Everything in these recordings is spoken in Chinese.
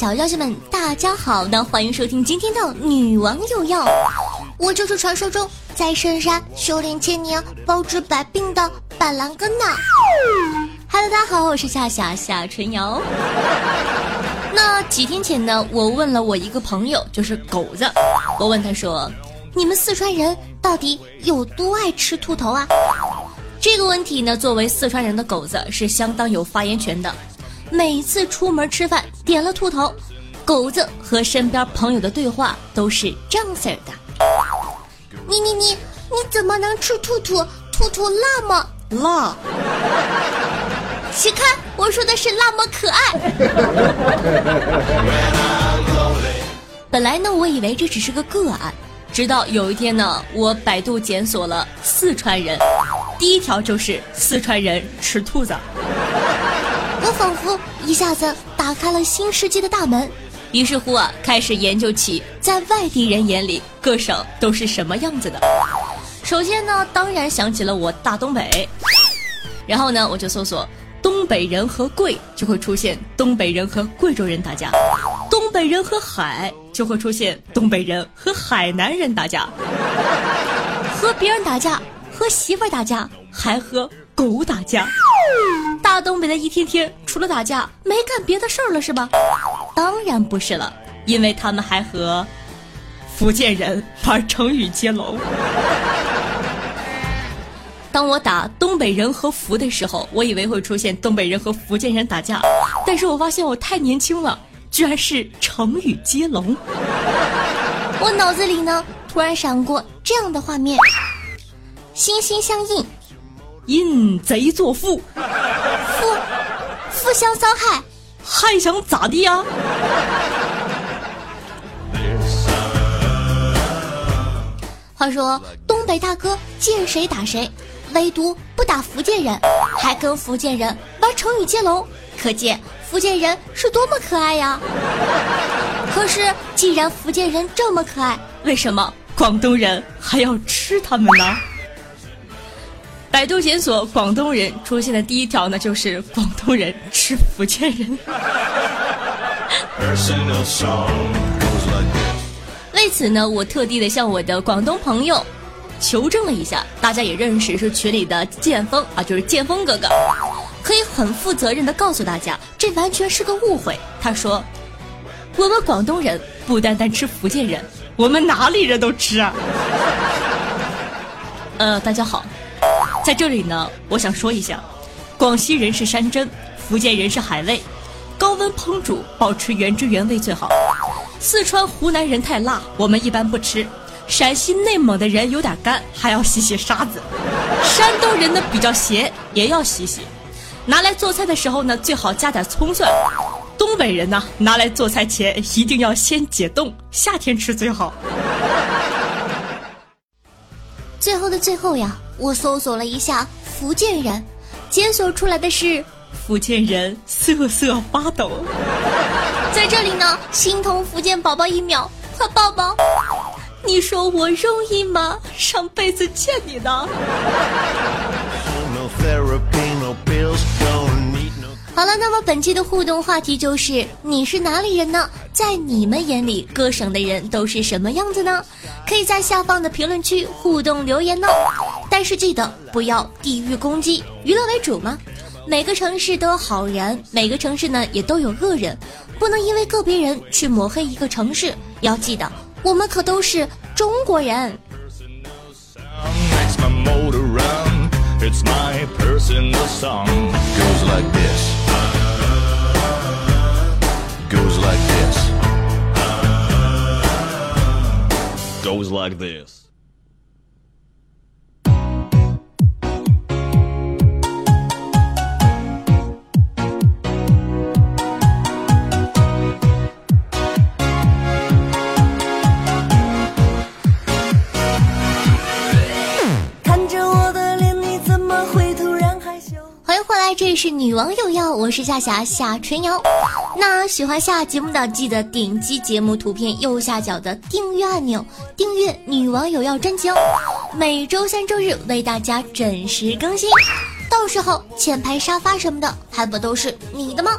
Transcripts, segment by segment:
小妖精们，大家好！那欢迎收听今天的《女王有药》，我就是传说中在深山修炼千年、包治百病的板蓝根呐。Hello，大家好，我是夏夏夏春瑶。那几天前呢，我问了我一个朋友，就是狗子，我问他说：“你们四川人到底有多爱吃兔头啊？”这个问题呢，作为四川人的狗子是相当有发言权的。每次出门吃饭点了兔头，狗子和身边朋友的对话都是这样式的：你你你你怎么能吃兔兔？兔兔那么辣？起开！我说的是辣么可爱。本来呢，我以为这只是个个案，直到有一天呢，我百度检索了四川人，第一条就是四川人吃兔子。我仿佛一下子打开了新世界的大门，于是乎啊，开始研究起在外地人眼里各省都是什么样子的。首先呢，当然想起了我大东北，然后呢，我就搜索东北人和贵，就会出现东北人和贵州人打架；东北人和海，就会出现东北人和海南人打架。和别人打架，和媳妇打架，还和狗打架。大东北的一天天，除了打架没干别的事儿了是吧？当然不是了，因为他们还和福建人玩成语接龙。当我打东北人和福的时候，我以为会出现东北人和福建人打架，但是我发现我太年轻了，居然是成语接龙。我脑子里呢，突然闪过这样的画面：心心相印。淫贼作父，父父相伤害，还想咋地呀？话说东北大哥见谁打谁，唯独不打福建人，还跟福建人玩成语接龙，可见福建人是多么可爱呀！可是既然福建人这么可爱，为什么广东人还要吃他们呢？百度检索广东人出现的第一条呢，就是广东人吃福建人。为此呢，我特地的向我的广东朋友求证了一下，大家也认识，是群里的剑锋啊，就是剑锋哥哥，可以很负责任的告诉大家，这完全是个误会。他说，我们广东人不单单吃福建人，我们哪里人都吃啊。呃，大家好。在这里呢，我想说一下，广西人是山珍，福建人是海味，高温烹煮，保持原汁原味最好。四川、湖南人太辣，我们一般不吃。陕西、内蒙的人有点干，还要洗洗沙子。山东人呢比较咸，也要洗洗。拿来做菜的时候呢，最好加点葱蒜。东北人呢，拿来做菜前一定要先解冻，夏天吃最好。最后的最后呀。我搜索了一下福建人，检索出来的是福建人瑟瑟发抖。在这里呢，心疼福建宝宝一秒，快抱抱！你说我容易吗？上辈子欠你的。好了，那么本期的互动话题就是：你是哪里人呢？在你们眼里，各省的人都是什么样子呢？可以在下方的评论区互动留言哦。但是记得不要地域攻击，娱乐为主嘛。每个城市都有好人，每个城市呢也都有恶人，不能因为个别人去抹黑一个城市。要记得，我们可都是中国人。goes like this. goes like this. Goes like this. 是女王有药，我是夏夏夏春瑶。那喜欢下节目的，记得点击节目图片右下角的订阅按钮，订阅女王有药专辑哦。每周三、周日为大家准时更新，到时候前排沙发什么的，还不都是你的吗？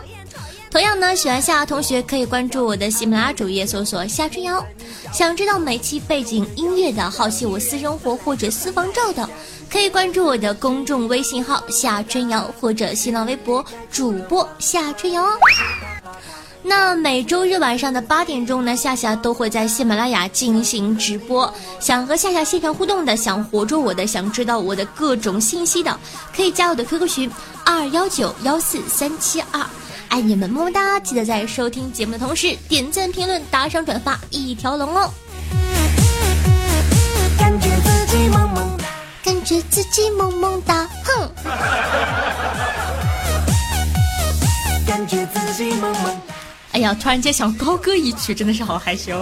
同样呢，喜欢夏夏同学可以关注我的喜马拉雅主页，搜索夏春瑶。想知道每期背景音乐的，好奇我私生活或者私房照的，可以关注我的公众微信号夏春瑶或者新浪微博主播夏春瑶哦。那每周日晚上的八点钟呢，夏夏都会在喜马拉雅进行直播。想和夏夏现场互动的，想活捉我的，想知道我的各种信息的，可以加我的 QQ 群二幺九幺四三七二。爱你们，么么哒！记得在收听节目的同时点赞、评论、打赏、转发一条龙哦。觉自己萌萌哒，哼！感觉自己萌萌。哎呀，突然间想高歌一曲，真的是好害羞。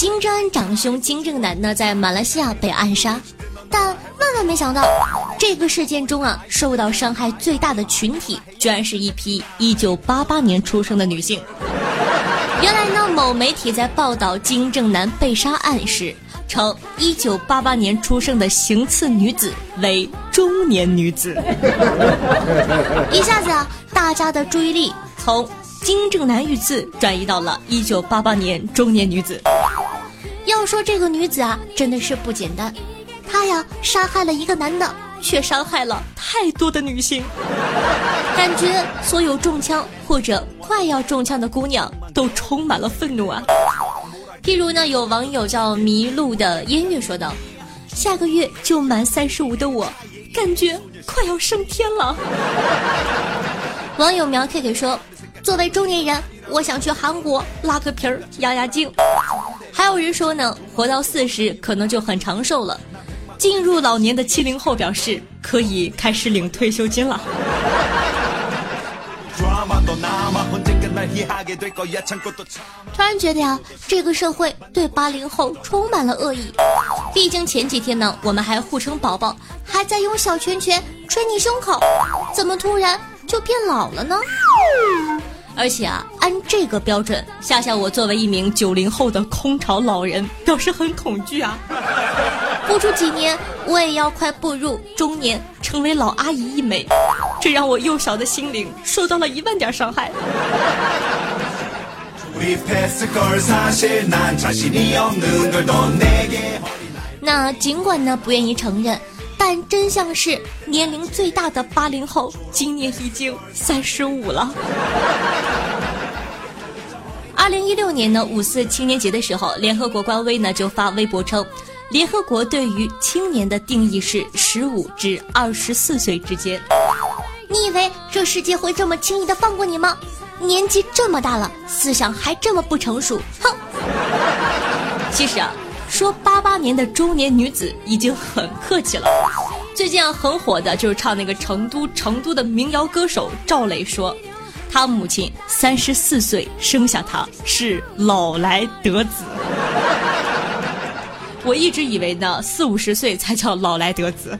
金正恩长兄金正男呢，在马来西亚被暗杀，但万万没想到，这个事件中啊，受到伤害最大的群体，居然是一批1988年出生的女性。原来呢，某媒体在报道金正男被杀案时，称1988年出生的行刺女子为中年女子。一下子啊，大家的注意力从金正男遇刺转移到了1988年中年女子。要说这个女子啊，真的是不简单，她呀杀害了一个男的，却伤害了太多的女性。感觉所有中枪或者快要中枪的姑娘都充满了愤怒啊。譬如呢，有网友叫迷路的音乐说道：“下个月就满三十五的我，感觉快要升天了。”网友苗 K K 说：“作为中年人我想去韩国拉个皮儿压压惊。还有人说呢活到四十可能就很长寿了进入老年的七零后表示可以开始领退休金了。突然觉得呀这个社会对八零后充满了恶意毕竟前几天呢我们还互称宝宝还在用小拳拳捶你胸口怎么突然就变老了呢？而且啊按这个标准夏夏我作为一名九零后的空巢老人表示很恐惧啊。不出几年我也要快步入中年成为老阿姨一枚这让我幼小的心灵受到了一万点伤害。那尽管呢不愿意承认但真相是年龄最大的八零后今年已经三十五了。二零一六年呢五四青年节的时候，联合国官微呢就发微博称，联合国对于青年的定义是十五至二十四岁之间。你以为这世界会这么轻易的放过你吗？年纪这么大了，思想还这么不成熟，哼！其实啊，说八八年的中年女子已经很客气了。最近啊，很火的就是唱那个成都成都的民谣歌手赵雷说，他母亲三十四岁生下他是老来得子。我一直以为呢，四五十岁才叫老来得子。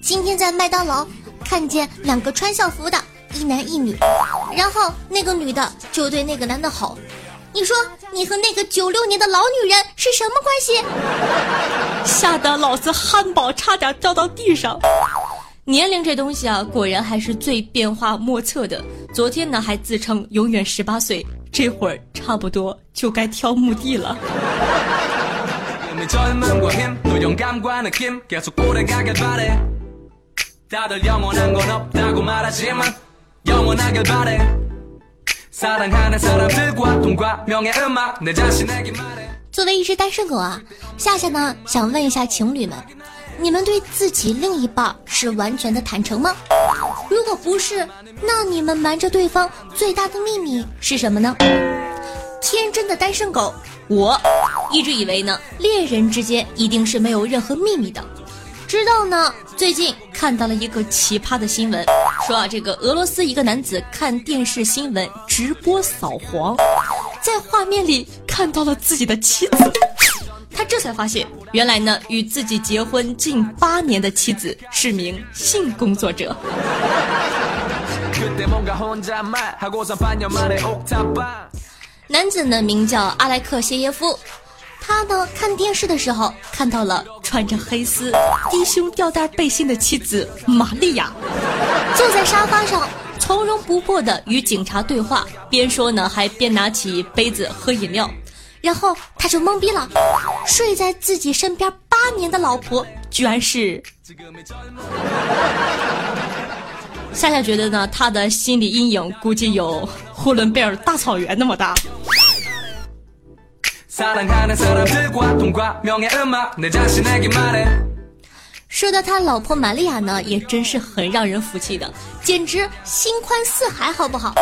今天在麦当劳看见两个穿校服的一男一女，然后那个女的就对那个男的吼：“你说你和那个九六年的老女人是什么关系？”吓得老子汉堡差点掉到地上。年龄这东西啊，果然还是最变化莫测的。昨天呢还自称永远十八岁，这会儿差不多就该挑墓地了。젊음과 힘, 또 영감과 느낌 계속 오래가길 바래 다들 영원한 건 없다고 말하지만 영원하길 바래 사랑하는 사람들과 돈과 명예 음악 내 자신에게 말해 作为一只单身狗啊，夏夏呢想问一下情侣们，你们对自己另一半是完全的坦诚吗？如果不是，那你们瞒着对方最大的秘密是什么呢？天真的单身狗，我一直以为呢，恋人之间一定是没有任何秘密的。 知道呢最近看到了一个奇葩的新闻说啊这个俄罗斯一个男子看电视新闻直播扫黄在画面里看到了自己的妻子。他这才发现原来呢与自己结婚近八年的妻子是名性工作者。男子呢名叫阿莱克谢耶夫。他呢看电视的时候看到了穿着黑丝低胸吊带背心的妻子玛利亚，坐在沙发上从容不迫地与警察对话，边说呢还边拿起杯子喝饮料，然后他就懵逼了，睡在自己身边八年的老婆居然是。夏夏觉得呢，他的心理阴影估计有呼伦贝尔大草原那么大。说到他老婆玛利亚呢，也真是很让人服气的，简直心宽似海，好不好？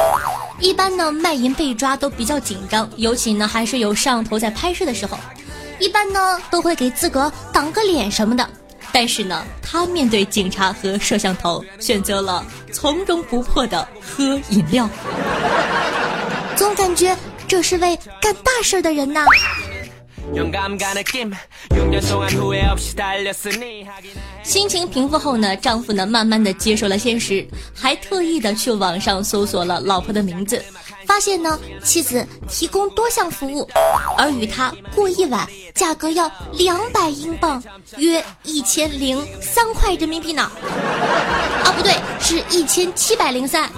一般呢，卖淫被抓都比较紧张，尤其呢还是有摄像头在拍摄的时候，一般呢都会给自个挡个脸什么的。但是呢，他面对警察和摄像头，选择了从容不迫的喝饮料，总感觉这是位干大事的人呐。心情平复后呢，丈夫呢慢慢的接受了现实，还特意的去网上搜索了老婆的名字，发现呢妻子提供多项服务，而与他过一晚，价格要两百英镑，约一千零三块人民币呢。啊，不对，是一千七百零三。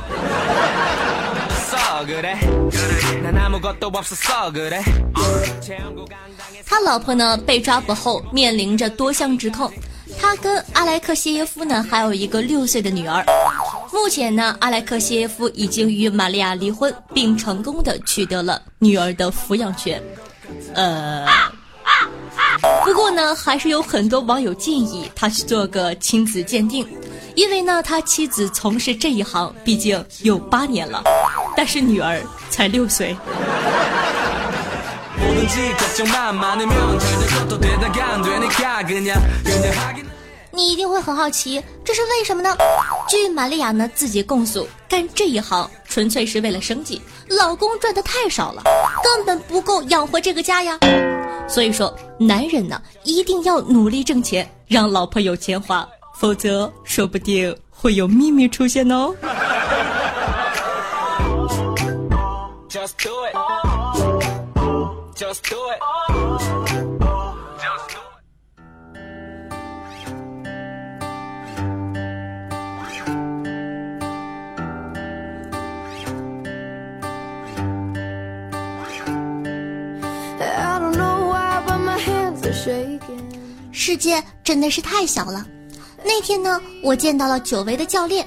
他老婆呢被抓捕后面临着多项指控，他跟阿莱克谢耶夫呢还有一个六岁的女儿。目前呢，阿莱克谢耶夫已经与玛利亚离婚，并成功的取得了女儿的抚养权。呃，不过呢，还是有很多网友建议他去做个亲子鉴定，因为呢，他妻子从事这一行毕竟有八年了，但是女儿才六岁。你一定会很好奇这是为什么呢据玛利亚呢自己供述干这一行纯粹是为了生计老公赚的太少了根本不够养活这个家呀所以说男人呢一定要努力挣钱让老婆有钱花否则说不定会有秘密出现哦 Just do it Just do it I don't know why, but my hands are shaking. 世界真的是太小了。那天呢，我见到了久违的教练，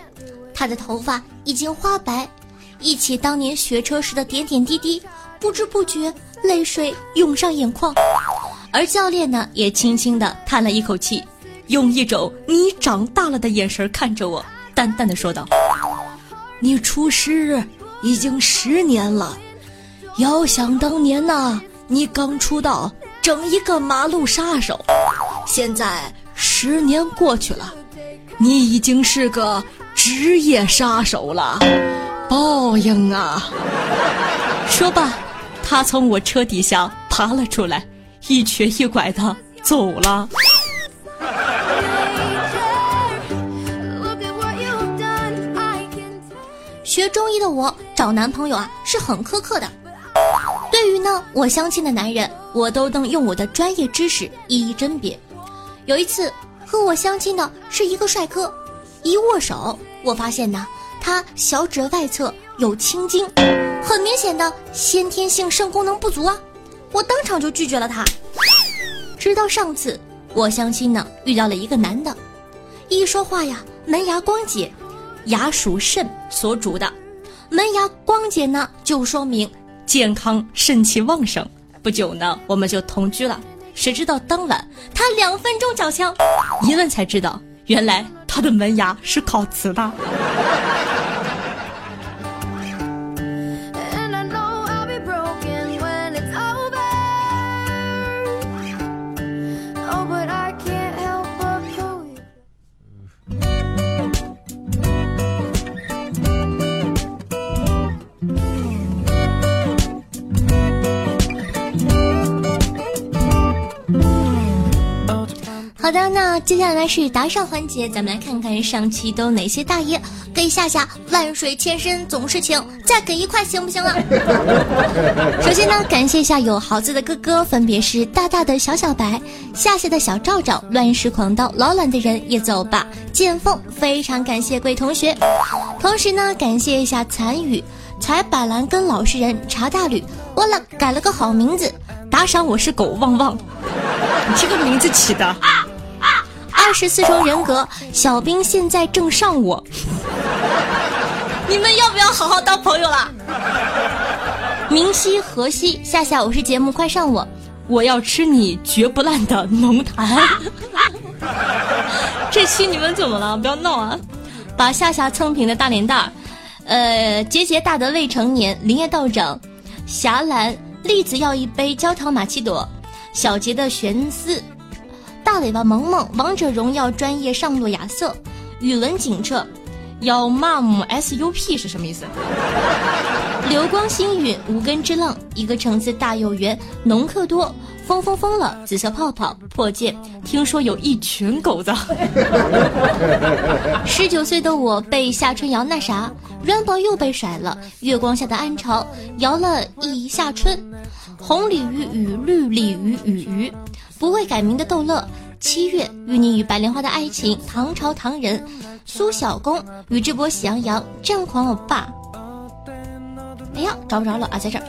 他的头发已经花白，忆起当年学车时的点点滴滴，不知不觉泪水涌上眼眶。而教练呢，也轻轻地叹了一口气，用一种你长大了的眼神看着我，淡淡的说道：“你出师已经十年了，遥想当年呐，你刚出道，整一个马路杀手。现在十年过去了，你已经是个职业杀手了，报应啊！说罢，他从我车底下爬了出来，一瘸一拐的走了。学中医的我找男朋友啊是很苛刻的。对于呢我相亲的男人，我都能用我的专业知识一一甄别。有一次和我相亲的是一个帅哥，一握手，我发现呢他小指外侧有青筋，很明显的先天性肾功能不足啊，我当场就拒绝了他。直到上次我相亲呢遇到了一个男的，一说话呀门牙光洁。牙属肾所主的，门牙光洁呢，就说明健康肾气旺盛。不久呢，我们就同居了。谁知道当晚他两分钟缴枪，一问才知道，原来他的门牙是烤瓷的。那接下来是打赏环节，咱们来看看上期都哪些大爷给夏夏万水千山总是情，再给一块行不行了？首先呢，感谢一下有豪子的哥哥，分别是大大的小小白、夏夏的小赵赵、乱世狂刀、老懒的人也走吧、剑锋，非常感谢贵同学。同时呢，感谢一下残雨、才板蓝根老实人、茶大吕，我了改了个好名字，打赏我是狗旺旺，你这个名字起的。二十四重人格，小兵现在正上我，你们要不要好好当朋友了？明熙河西夏夏，我是节目，快上我，我要吃你绝不烂的浓痰。这期你们怎么了？不要闹啊！把夏夏蹭平的大脸蛋儿，呃，杰杰大德未成年，林业道长，霞兰栗子要一杯焦糖玛奇朵，小杰的悬丝。大尾巴萌萌，王者荣耀专业上路亚瑟，语文警澈，要 mom sup 是什么意思？流光星陨，无根之浪，一个橙子大又圆，农客多，疯疯疯了，紫色泡泡破戒，听说有一群狗子。十九岁的我被夏春瑶那啥，软宝又被甩了，月光下的暗潮摇了一夏春，红鲤鱼与绿鲤鱼与鱼。不会改名的逗乐，七月与你与白莲花的爱情，唐朝唐人，苏小公宇智波喜羊羊，战狂欧巴。哎呀，找不着了啊，在这儿。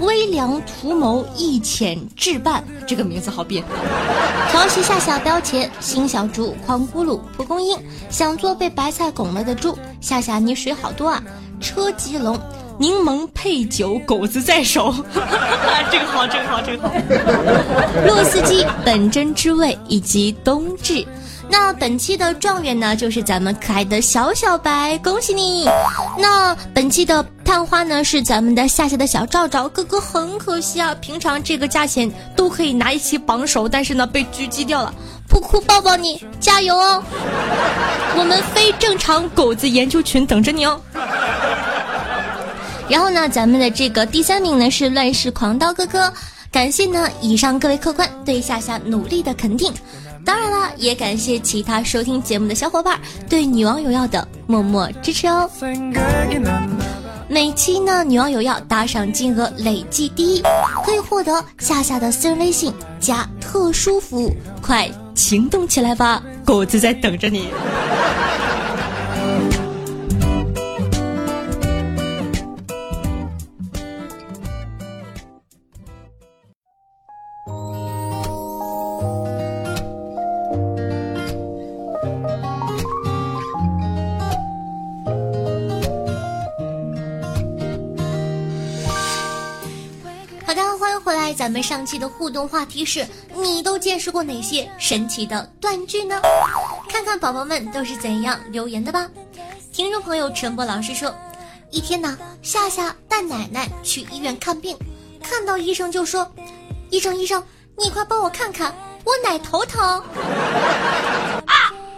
微凉图谋一浅置办，这个名字好变。调戏夏夏标签，新小猪狂咕噜蒲公英，想做被白菜拱了的猪。夏夏你水好多啊，车吉龙。柠檬配酒，狗子在手，这个好，这个好，这个好。洛斯基本真之味以及冬至，那本期的状元呢，就是咱们可爱的小小白，恭喜你。那本期的探花呢，是咱们的夏夏的小赵赵哥哥，很可惜啊，平常这个价钱都可以拿一期榜首，但是呢被狙击掉了。不哭抱抱你，加油哦！我们非正常狗子研究群等着你哦。然后呢，咱们的这个第三名呢是乱世狂刀哥哥，感谢呢以上各位客官对夏夏努力的肯定，当然了，也感谢其他收听节目的小伙伴对女王有药的默默支持哦。每期呢女王有药打赏金额累计第一，可以获得夏夏的私人微信加特殊服务，快行动起来吧，狗子在等着你。咱们上期的互动话题是你都见识过哪些神奇的断句呢？看看宝宝们都是怎样留言的吧。听众朋友陈博老师说，一天呢，夏夏带奶奶去医院看病，看到医生就说：“医生医生，你快帮我看看，我奶头疼。”啊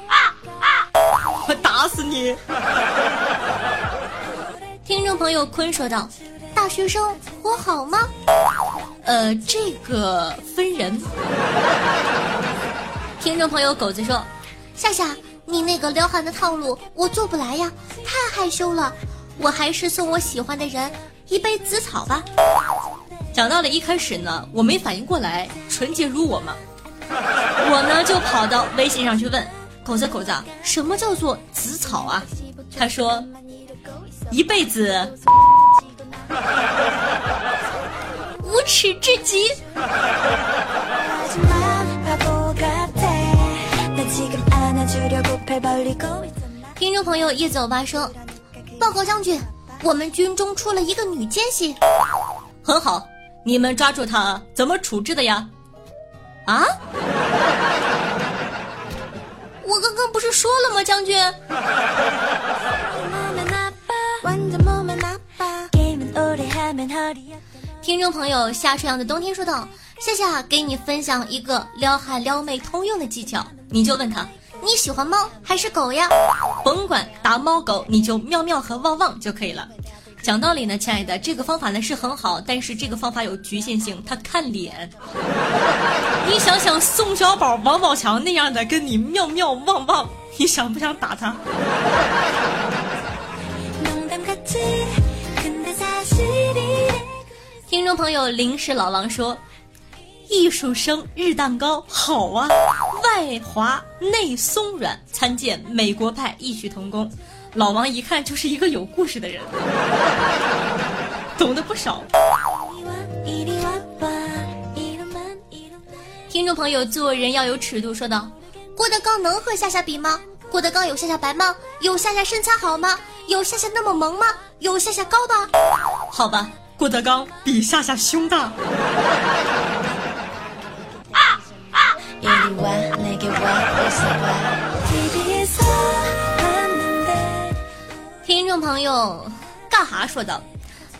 啊啊！我打死你！听众朋友坤说道：“大学生活好吗？”呃，这个分人。听众朋友狗子说：“夏夏，你那个撩汉的套路我做不来呀，太害羞了。我还是送我喜欢的人一杯紫草吧。讲到了，一开始呢，我没反应过来，纯洁如我嘛。我呢就跑到微信上去问狗子狗子，什么叫做紫草啊？他说，一辈子。无耻至极。听众朋友叶走吧说，报告将军，我们军中出了一个女奸细，很好，你们抓住她怎么处置的呀？啊？我刚刚不是说了吗，将军？听众朋友夏春阳的冬天说道：“夏夏给你分享一个撩汉撩妹通用的技巧，你就问他你喜欢猫还是狗呀？甭管打猫狗，你就喵喵和汪汪就可以了。讲道理呢，亲爱的，这个方法呢是很好，但是这个方法有局限性，它看脸。你想想宋小宝、王宝强那样的跟你喵喵旺旺，你想不想打他？”听众朋友，临时老王说：“艺术生日蛋糕好啊，外滑内松软，参见美国派异曲同工。”老王一看就是一个有故事的人，懂得不少。听众朋友，做人要有尺度，说道：“郭德纲能和夏夏比吗？郭德纲有夏夏白吗？有夏夏身材好吗？有夏夏那么萌吗？有夏夏高吧？好吧。”郭德纲比夏夏胸大。听众朋友，干哈说道？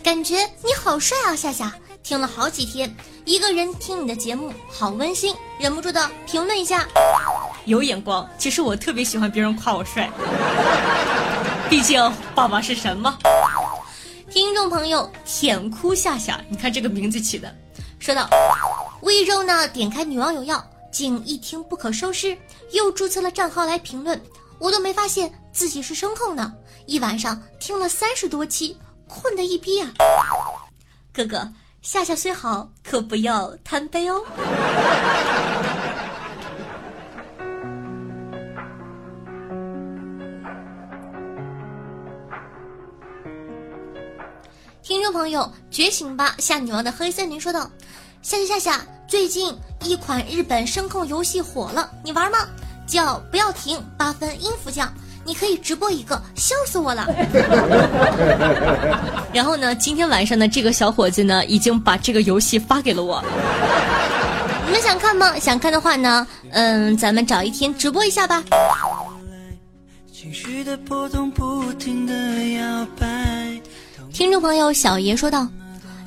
感觉你好帅啊，夏夏！听了好几天，一个人听你的节目好温馨，忍不住的评论一下。有眼光，其实我特别喜欢别人夸我帅，毕竟爸爸是神嘛。听众朋友，舔哭夏夏，你看这个名字起的。说道：魏肉呢，点开女网友要，竟一听不可收拾，又注册了账号来评论，我都没发现自己是声控呢。一晚上听了三十多期，困得一逼啊！哥哥，夏夏虽好，可不要贪杯哦。听众朋友，觉醒吧，夏女王的黑森林说道：“夏夏夏夏，最近一款日本声控游戏火了，你玩吗？叫不要停，八分音符酱，你可以直播一个，笑死我了。然后呢，今天晚上呢，这个小伙子呢，已经把这个游戏发给了我。你们想看吗？想看的话呢，嗯，咱们找一天直播一下吧。”情绪的波动不停的摇摆。听众朋友小爷说道：“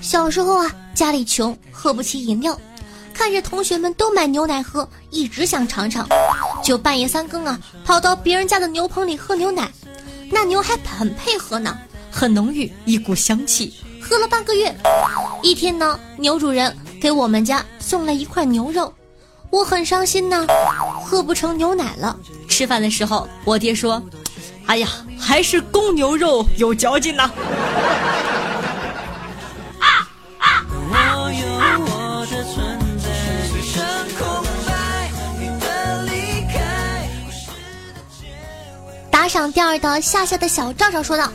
小时候啊，家里穷，喝不起饮料，看着同学们都买牛奶喝，一直想尝尝，就半夜三更啊，跑到别人家的牛棚里喝牛奶。那牛还很配合呢，很浓郁，一股香气。喝了半个月，一天呢，牛主人给我们家送来一块牛肉，我很伤心呐，喝不成牛奶了。吃饭的时候，我爹说。”哎呀，还是公牛肉有嚼劲呐！打赏第二的夏夏的小赵赵说道：“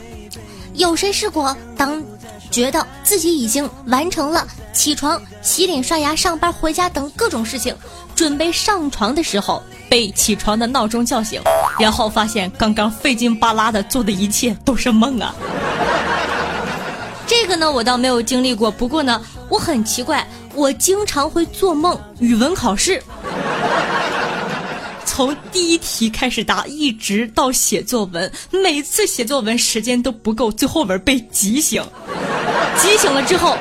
有谁试过当觉得自己已经完成了起床、洗脸、刷牙、上班、回家等各种事情，准备上床的时候？”被起床的闹钟叫醒，然后发现刚刚费劲巴拉的做的一切都是梦啊！这个呢，我倒没有经历过。不过呢，我很奇怪，我经常会做梦。语文考试，从第一题开始答，一直到写作文，每次写作文时间都不够，最后边被急醒。急醒了之后，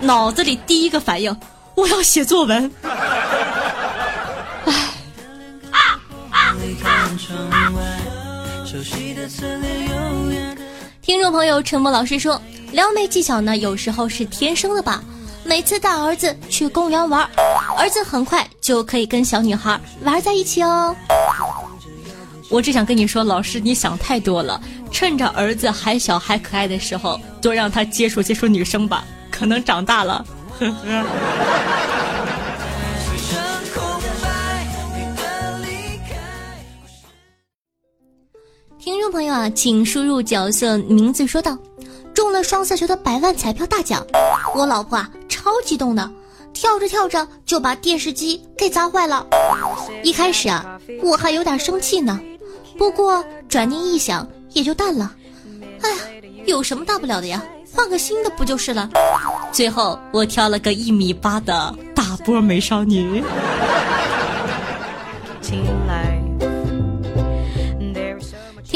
脑子里第一个反应，我要写作文。听众朋友，陈默老师说，撩妹技巧呢，有时候是天生的吧。每次带儿子去公园玩，儿子很快就可以跟小女孩玩在一起哦。我只想跟你说，老师你想太多了。趁着儿子还小还可爱的时候，多让他接触接触女生吧，可能长大了，呵呵。朋友啊，请输入角色名字，说道：“中了双色球的百万彩票大奖，我老婆啊超激动的，跳着跳着就把电视机给砸坏了。一开始啊，我还有点生气呢，不过转念一想也就淡了。哎呀，有什么大不了的呀，换个新的不就是了？最后我挑了个一米八的大波美少女。”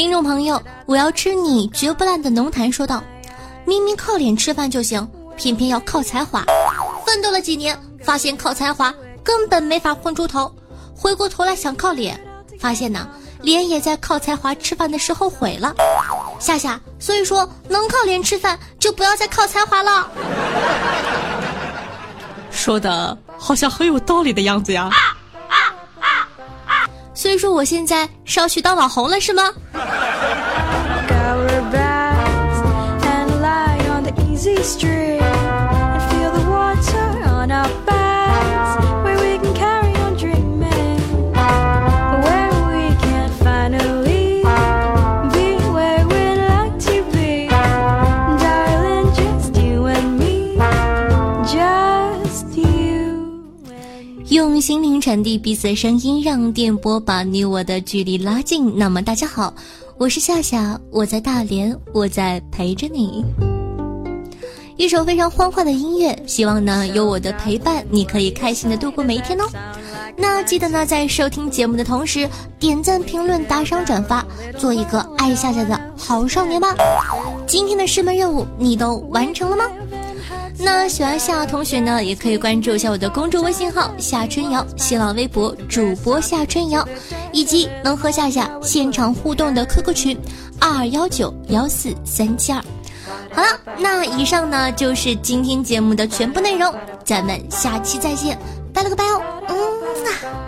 听众朋友，我要吃你绝不烂的浓痰说道：“明明靠脸吃饭就行，偏偏要靠才华。奋斗了几年，发现靠才华根本没法混出头。回过头来想靠脸，发现呢，脸也在靠才华吃饭的时候毁了。夏夏，所以说能靠脸吃饭，就不要再靠才华了。说的好像很有道理的样子呀。所以说我现在是要去当网红了，是吗？传递彼此的声音，让电波把你我的距离拉近。那么大家好，我是夏夏，我在大连，我在陪着你。一首非常欢快的音乐，希望呢有我的陪伴，你可以开心的度过每一天哦。那记得呢在收听节目的同时，点赞、评论、打赏、转发，做一个爱夏夏的好少年吧。今天的师门任务你都完成了吗？那喜欢夏同学呢，也可以关注一下我的公众微信号夏春瑶，新浪微博主播夏春瑶，以及能和夏夏现场互动的 QQ 群二二幺九幺四三七二。好了，那以上呢就是今天节目的全部内容，咱们下期再见，拜了个拜哦，嗯啊。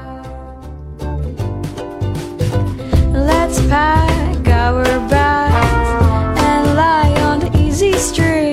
Let's mm-hmm. pack our bags and lie on the easy street.